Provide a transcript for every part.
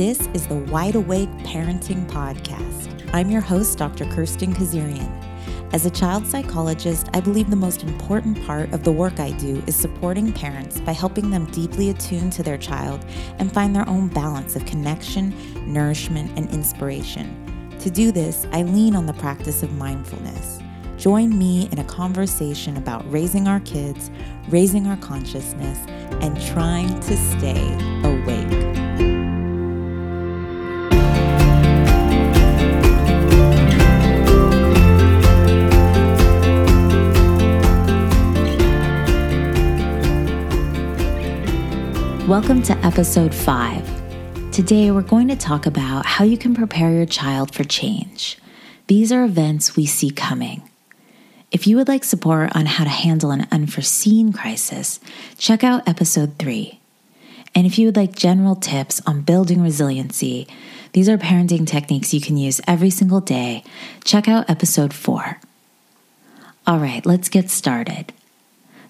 This is the Wide Awake Parenting Podcast. I'm your host, Dr. Kirsten Kazarian. As a child psychologist, I believe the most important part of the work I do is supporting parents by helping them deeply attune to their child and find their own balance of connection, nourishment, and inspiration. To do this, I lean on the practice of mindfulness. Join me in a conversation about raising our kids, raising our consciousness, and trying to stay awake. Welcome to episode 5. Today we're going to talk about how you can prepare your child for change. These are events we see coming. If you would like support on how to handle an unforeseen crisis, check out episode 3. And if you would like general tips on building resiliency, these are parenting techniques you can use every single day. Check out episode 4. All right, let's get started.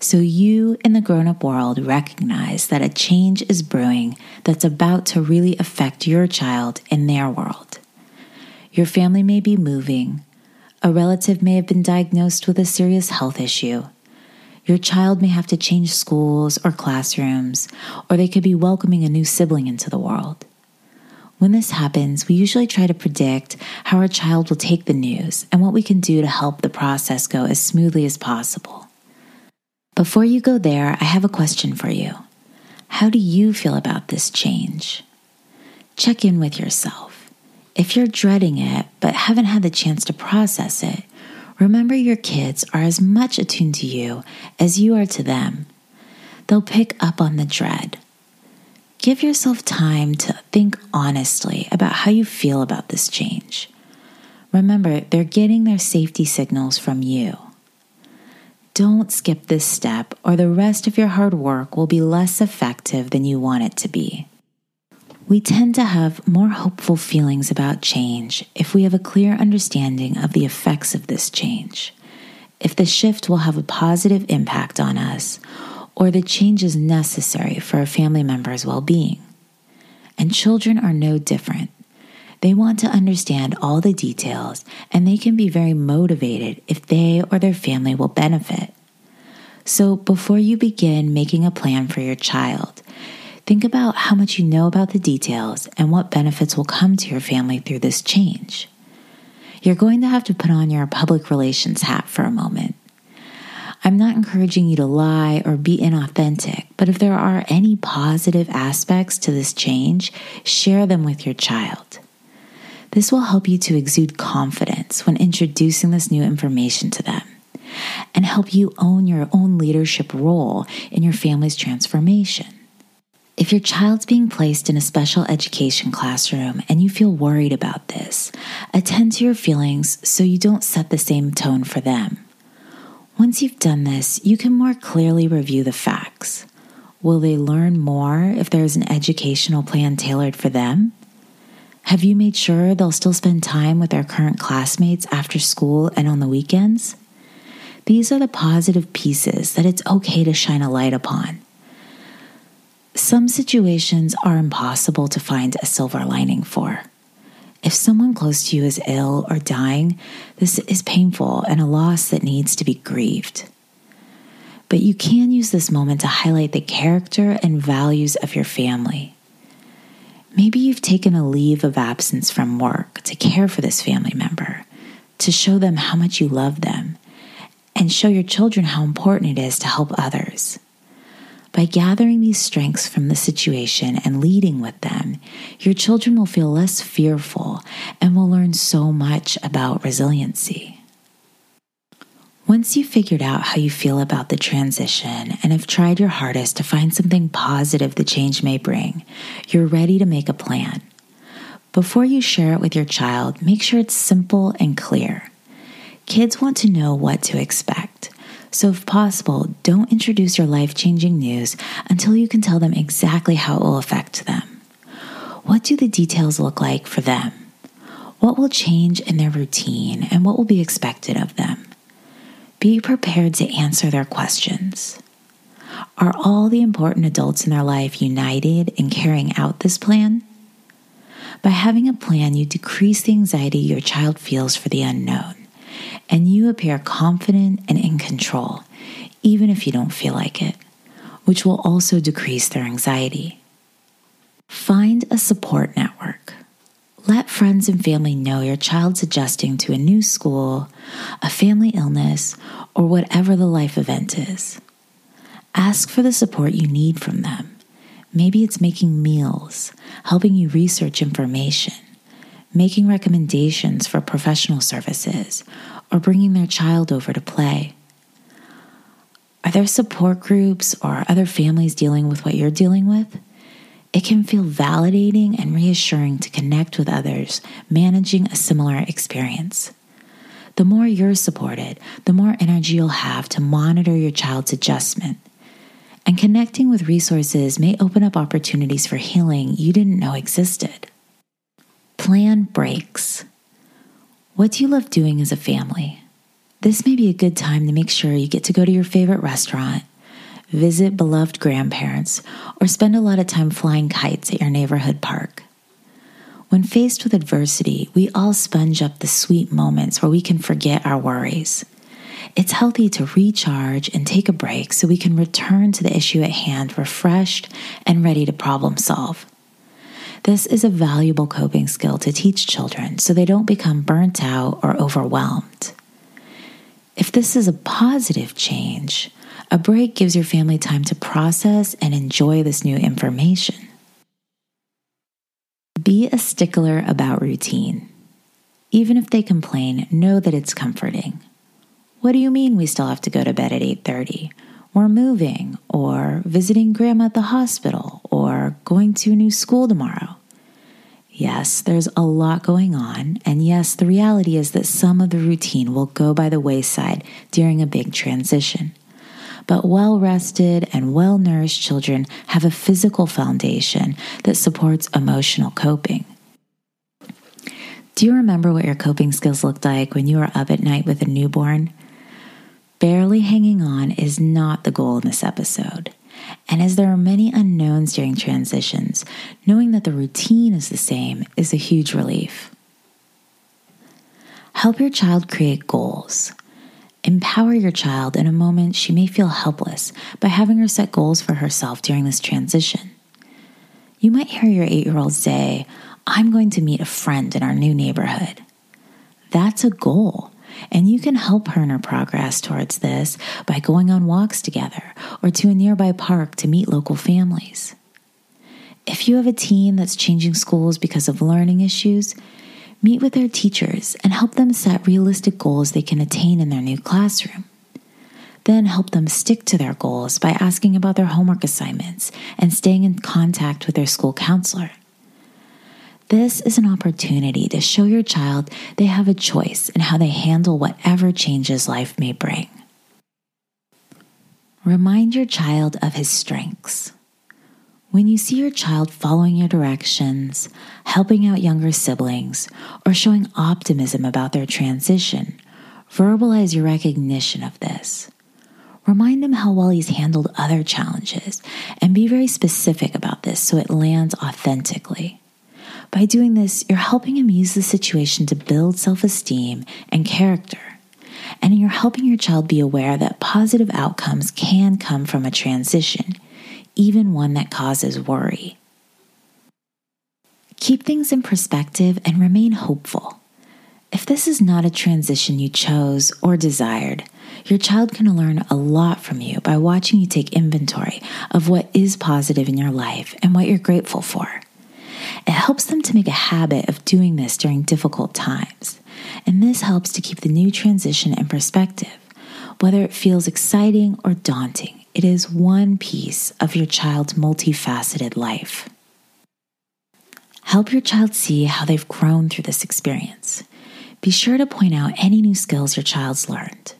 So, you in the grown up world recognize that a change is brewing that's about to really affect your child in their world. Your family may be moving, a relative may have been diagnosed with a serious health issue. Your child may have to change schools or classrooms, or they could be welcoming a new sibling into the world. When this happens, we usually try to predict how our child will take the news and what we can do to help the process go as smoothly as possible. Before you go there, I have a question for you. How do you feel about this change? Check in with yourself. If you're dreading it but haven't had the chance to process it, remember your kids are as much attuned to you as you are to them. They'll pick up on the dread. Give yourself time to think honestly about how you feel about this change. Remember, they're getting their safety signals from you. Don't skip this step, or the rest of your hard work will be less effective than you want it to be. We tend to have more hopeful feelings about change if we have a clear understanding of the effects of this change, if the shift will have a positive impact on us, or the change is necessary for a family member's well being. And children are no different. They want to understand all the details and they can be very motivated if they or their family will benefit. So, before you begin making a plan for your child, Think about how much you know about the details and what benefits will come to your family through this change. You're going to have to put on your public relations hat for a moment. I'm not encouraging you to lie or be inauthentic, but if there are any positive aspects to this change, share them with your child. This will help you to exude confidence when introducing this new information to them and help you own your own leadership role in your family's transformation. If your child's being placed in a special education classroom and you feel worried about this, attend to your feelings so you don't set the same tone for them. Once you've done this, you can more clearly review the facts. Will they learn more if there is an educational plan tailored for them? Have you made sure they'll still spend time with their current classmates after school and on the weekends? These are the positive pieces that it's okay to shine a light upon. Some situations are impossible to find a silver lining for. If someone close to you is ill or dying, this is painful and a loss that needs to be grieved. But you can use this moment to highlight the character and values of your family. Maybe you've taken a leave of absence from work to care for this family member, to show them how much you love them, and show your children how important it is to help others. By gathering these strengths from the situation and leading with them, your children will feel less fearful and will learn so much about resiliency. Once you've figured out how you feel about the transition and have tried your hardest to find something positive the change may bring, you're ready to make a plan. Before you share it with your child, make sure it's simple and clear. Kids want to know what to expect. So, if possible, don't introduce your life changing news until you can tell them exactly how it will affect them. What do the details look like for them? What will change in their routine and what will be expected of them? Be prepared to answer their questions. Are all the important adults in their life united in carrying out this plan? By having a plan, you decrease the anxiety your child feels for the unknown, and you appear confident and in control, even if you don't feel like it, which will also decrease their anxiety. Find a support network. Let friends and family know your child's adjusting to a new school, a family illness, or whatever the life event is. Ask for the support you need from them. Maybe it's making meals, helping you research information, making recommendations for professional services, or bringing their child over to play. Are there support groups or other families dealing with what you're dealing with? It can feel validating and reassuring to connect with others managing a similar experience. The more you're supported, the more energy you'll have to monitor your child's adjustment. And connecting with resources may open up opportunities for healing you didn't know existed. Plan breaks. What do you love doing as a family? This may be a good time to make sure you get to go to your favorite restaurant visit beloved grandparents, or spend a lot of time flying kites at your neighborhood park. When faced with adversity, we all sponge up the sweet moments where we can forget our worries. It's healthy to recharge and take a break so we can return to the issue at hand refreshed and ready to problem solve. This is a valuable coping skill to teach children so they don't become burnt out or overwhelmed. If this is a positive change, a break gives your family time to process and enjoy this new information. Be a stickler about routine. Even if they complain, know that it's comforting. What do you mean we still have to go to bed at 8:30? We're moving or visiting grandma at the hospital or going to a new school tomorrow. Yes, there's a lot going on, and yes, the reality is that some of the routine will go by the wayside during a big transition but well rested and well nourished children have a physical foundation that supports emotional coping. Do you remember what your coping skills looked like when you were up at night with a newborn? Barely hanging on is not the goal in this episode. And as there are many unknowns during transitions, knowing that the routine is the same is a huge relief. Help your child create goals. Empower your child in a moment she may feel helpless by having her set goals for herself during this transition. You might hear your eight year old say, I'm going to meet a friend in our new neighborhood. That's a goal, and you can help her in her progress towards this by going on walks together or to a nearby park to meet local families. If you have a teen that's changing schools because of learning issues, meet with their teachers and help them set realistic goals they can attain in their new classroom. Then help them stick to their goals by asking about their homework assignments and staying in contact with their school counselor. This is an opportunity to show your child they have a choice in how they handle whatever changes life may bring. Remind your child of his strengths. When you see your child following your directions, helping out younger siblings, or showing optimism about their transition, verbalize your recognition of this. Remind him how well he's handled other challenges and be very specific about this so it lands authentically. By doing this, you're helping him use the situation to build self esteem and character. And you're helping your child be aware that positive outcomes can come from a transition even one that causes worry. Keep things in perspective and remain hopeful. If this is not a transition you chose or desired, your child can learn a lot from you by watching you take inventory of what is positive in your life and what you're grateful for. It helps them to make a habit of doing this during difficult times, and this helps to keep the new transition in perspective, whether it feels exciting or daunting. It is one piece of your child's multifaceted life. Help your child see how they've grown through this experience. Be sure to point out any new skills your child's learned.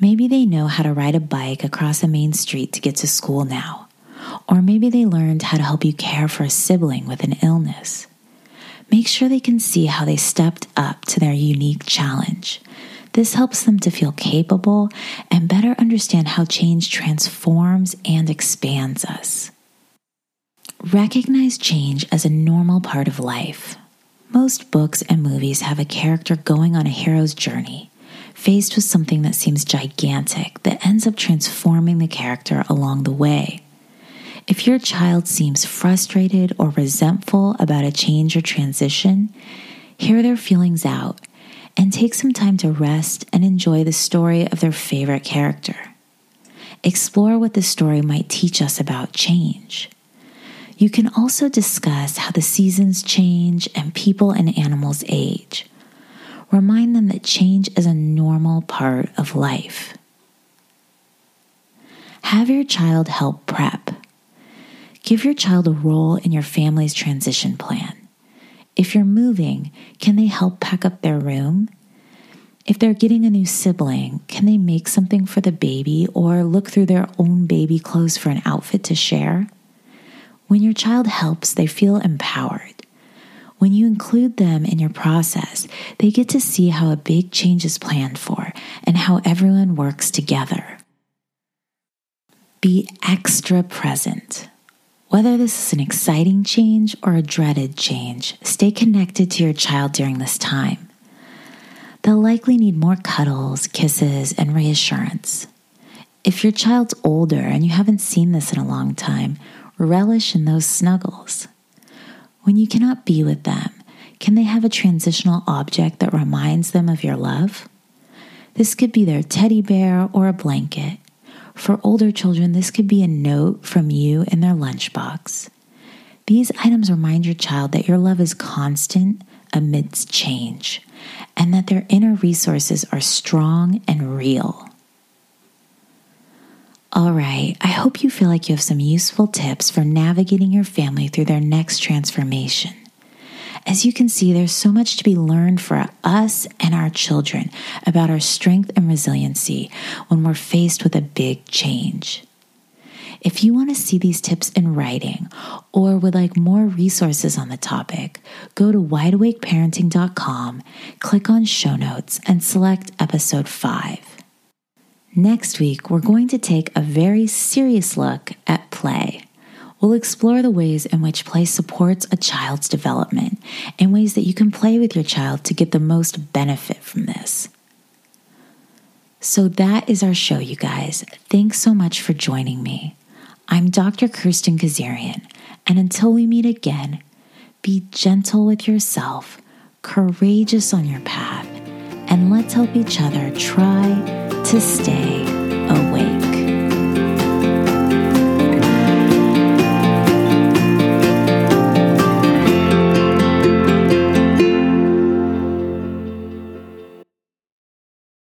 Maybe they know how to ride a bike across a main street to get to school now, or maybe they learned how to help you care for a sibling with an illness. Make sure they can see how they stepped up to their unique challenge this helps them to feel capable and better understand how change transforms and expands us. Recognize change as a normal part of life. Most books and movies have a character going on a hero's journey, faced with something that seems gigantic that ends up transforming the character along the way. If your child seems frustrated or resentful about a change or transition, hear their feelings out and take some time to rest and enjoy the story of their favorite character. Explore what the story might teach us about change. You can also discuss how the seasons change and people and animals age. Remind them that change is a normal part of life. Have your child help prep. Give your child a role in your family's transition plan. If you're moving, can they help pack up their room? If they're getting a new sibling, can they make something for the baby or look through their own baby clothes for an outfit to share? When your child helps, they feel empowered. When you include them in your process, they get to see how a big change is planned for and how everyone works together. Be extra present. Whether this is an exciting change or a dreaded change, stay connected to your child during this time. They'll likely need more cuddles, kisses, and reassurance. If your child's older and you haven't seen this in a long time, relish in those snuggles. When you cannot be with them, can they have a transitional object that reminds them of your love? This could be their teddy bear or a blanket. For older children, this could be a note from you in their lunchbox. These items remind your child that your love is constant amidst change and that their inner resources are strong and real. All right, I hope you feel like you have some useful tips for navigating your family through their next transformation. As you can see, there's so much to be learned for us and our children about our strength and resiliency when we're faced with a big change. If you want to see these tips in writing or would like more resources on the topic, go to wideawakeparenting.com, click on show notes, and select episode 5. Next week, we're going to take a very serious look at play. We'll explore the ways in which play supports a child's development and ways that you can play with your child to get the most benefit from this. So, that is our show, you guys. Thanks so much for joining me. I'm Dr. Kirsten Kazarian, and until we meet again, be gentle with yourself, courageous on your path, and let's help each other try to stay awake.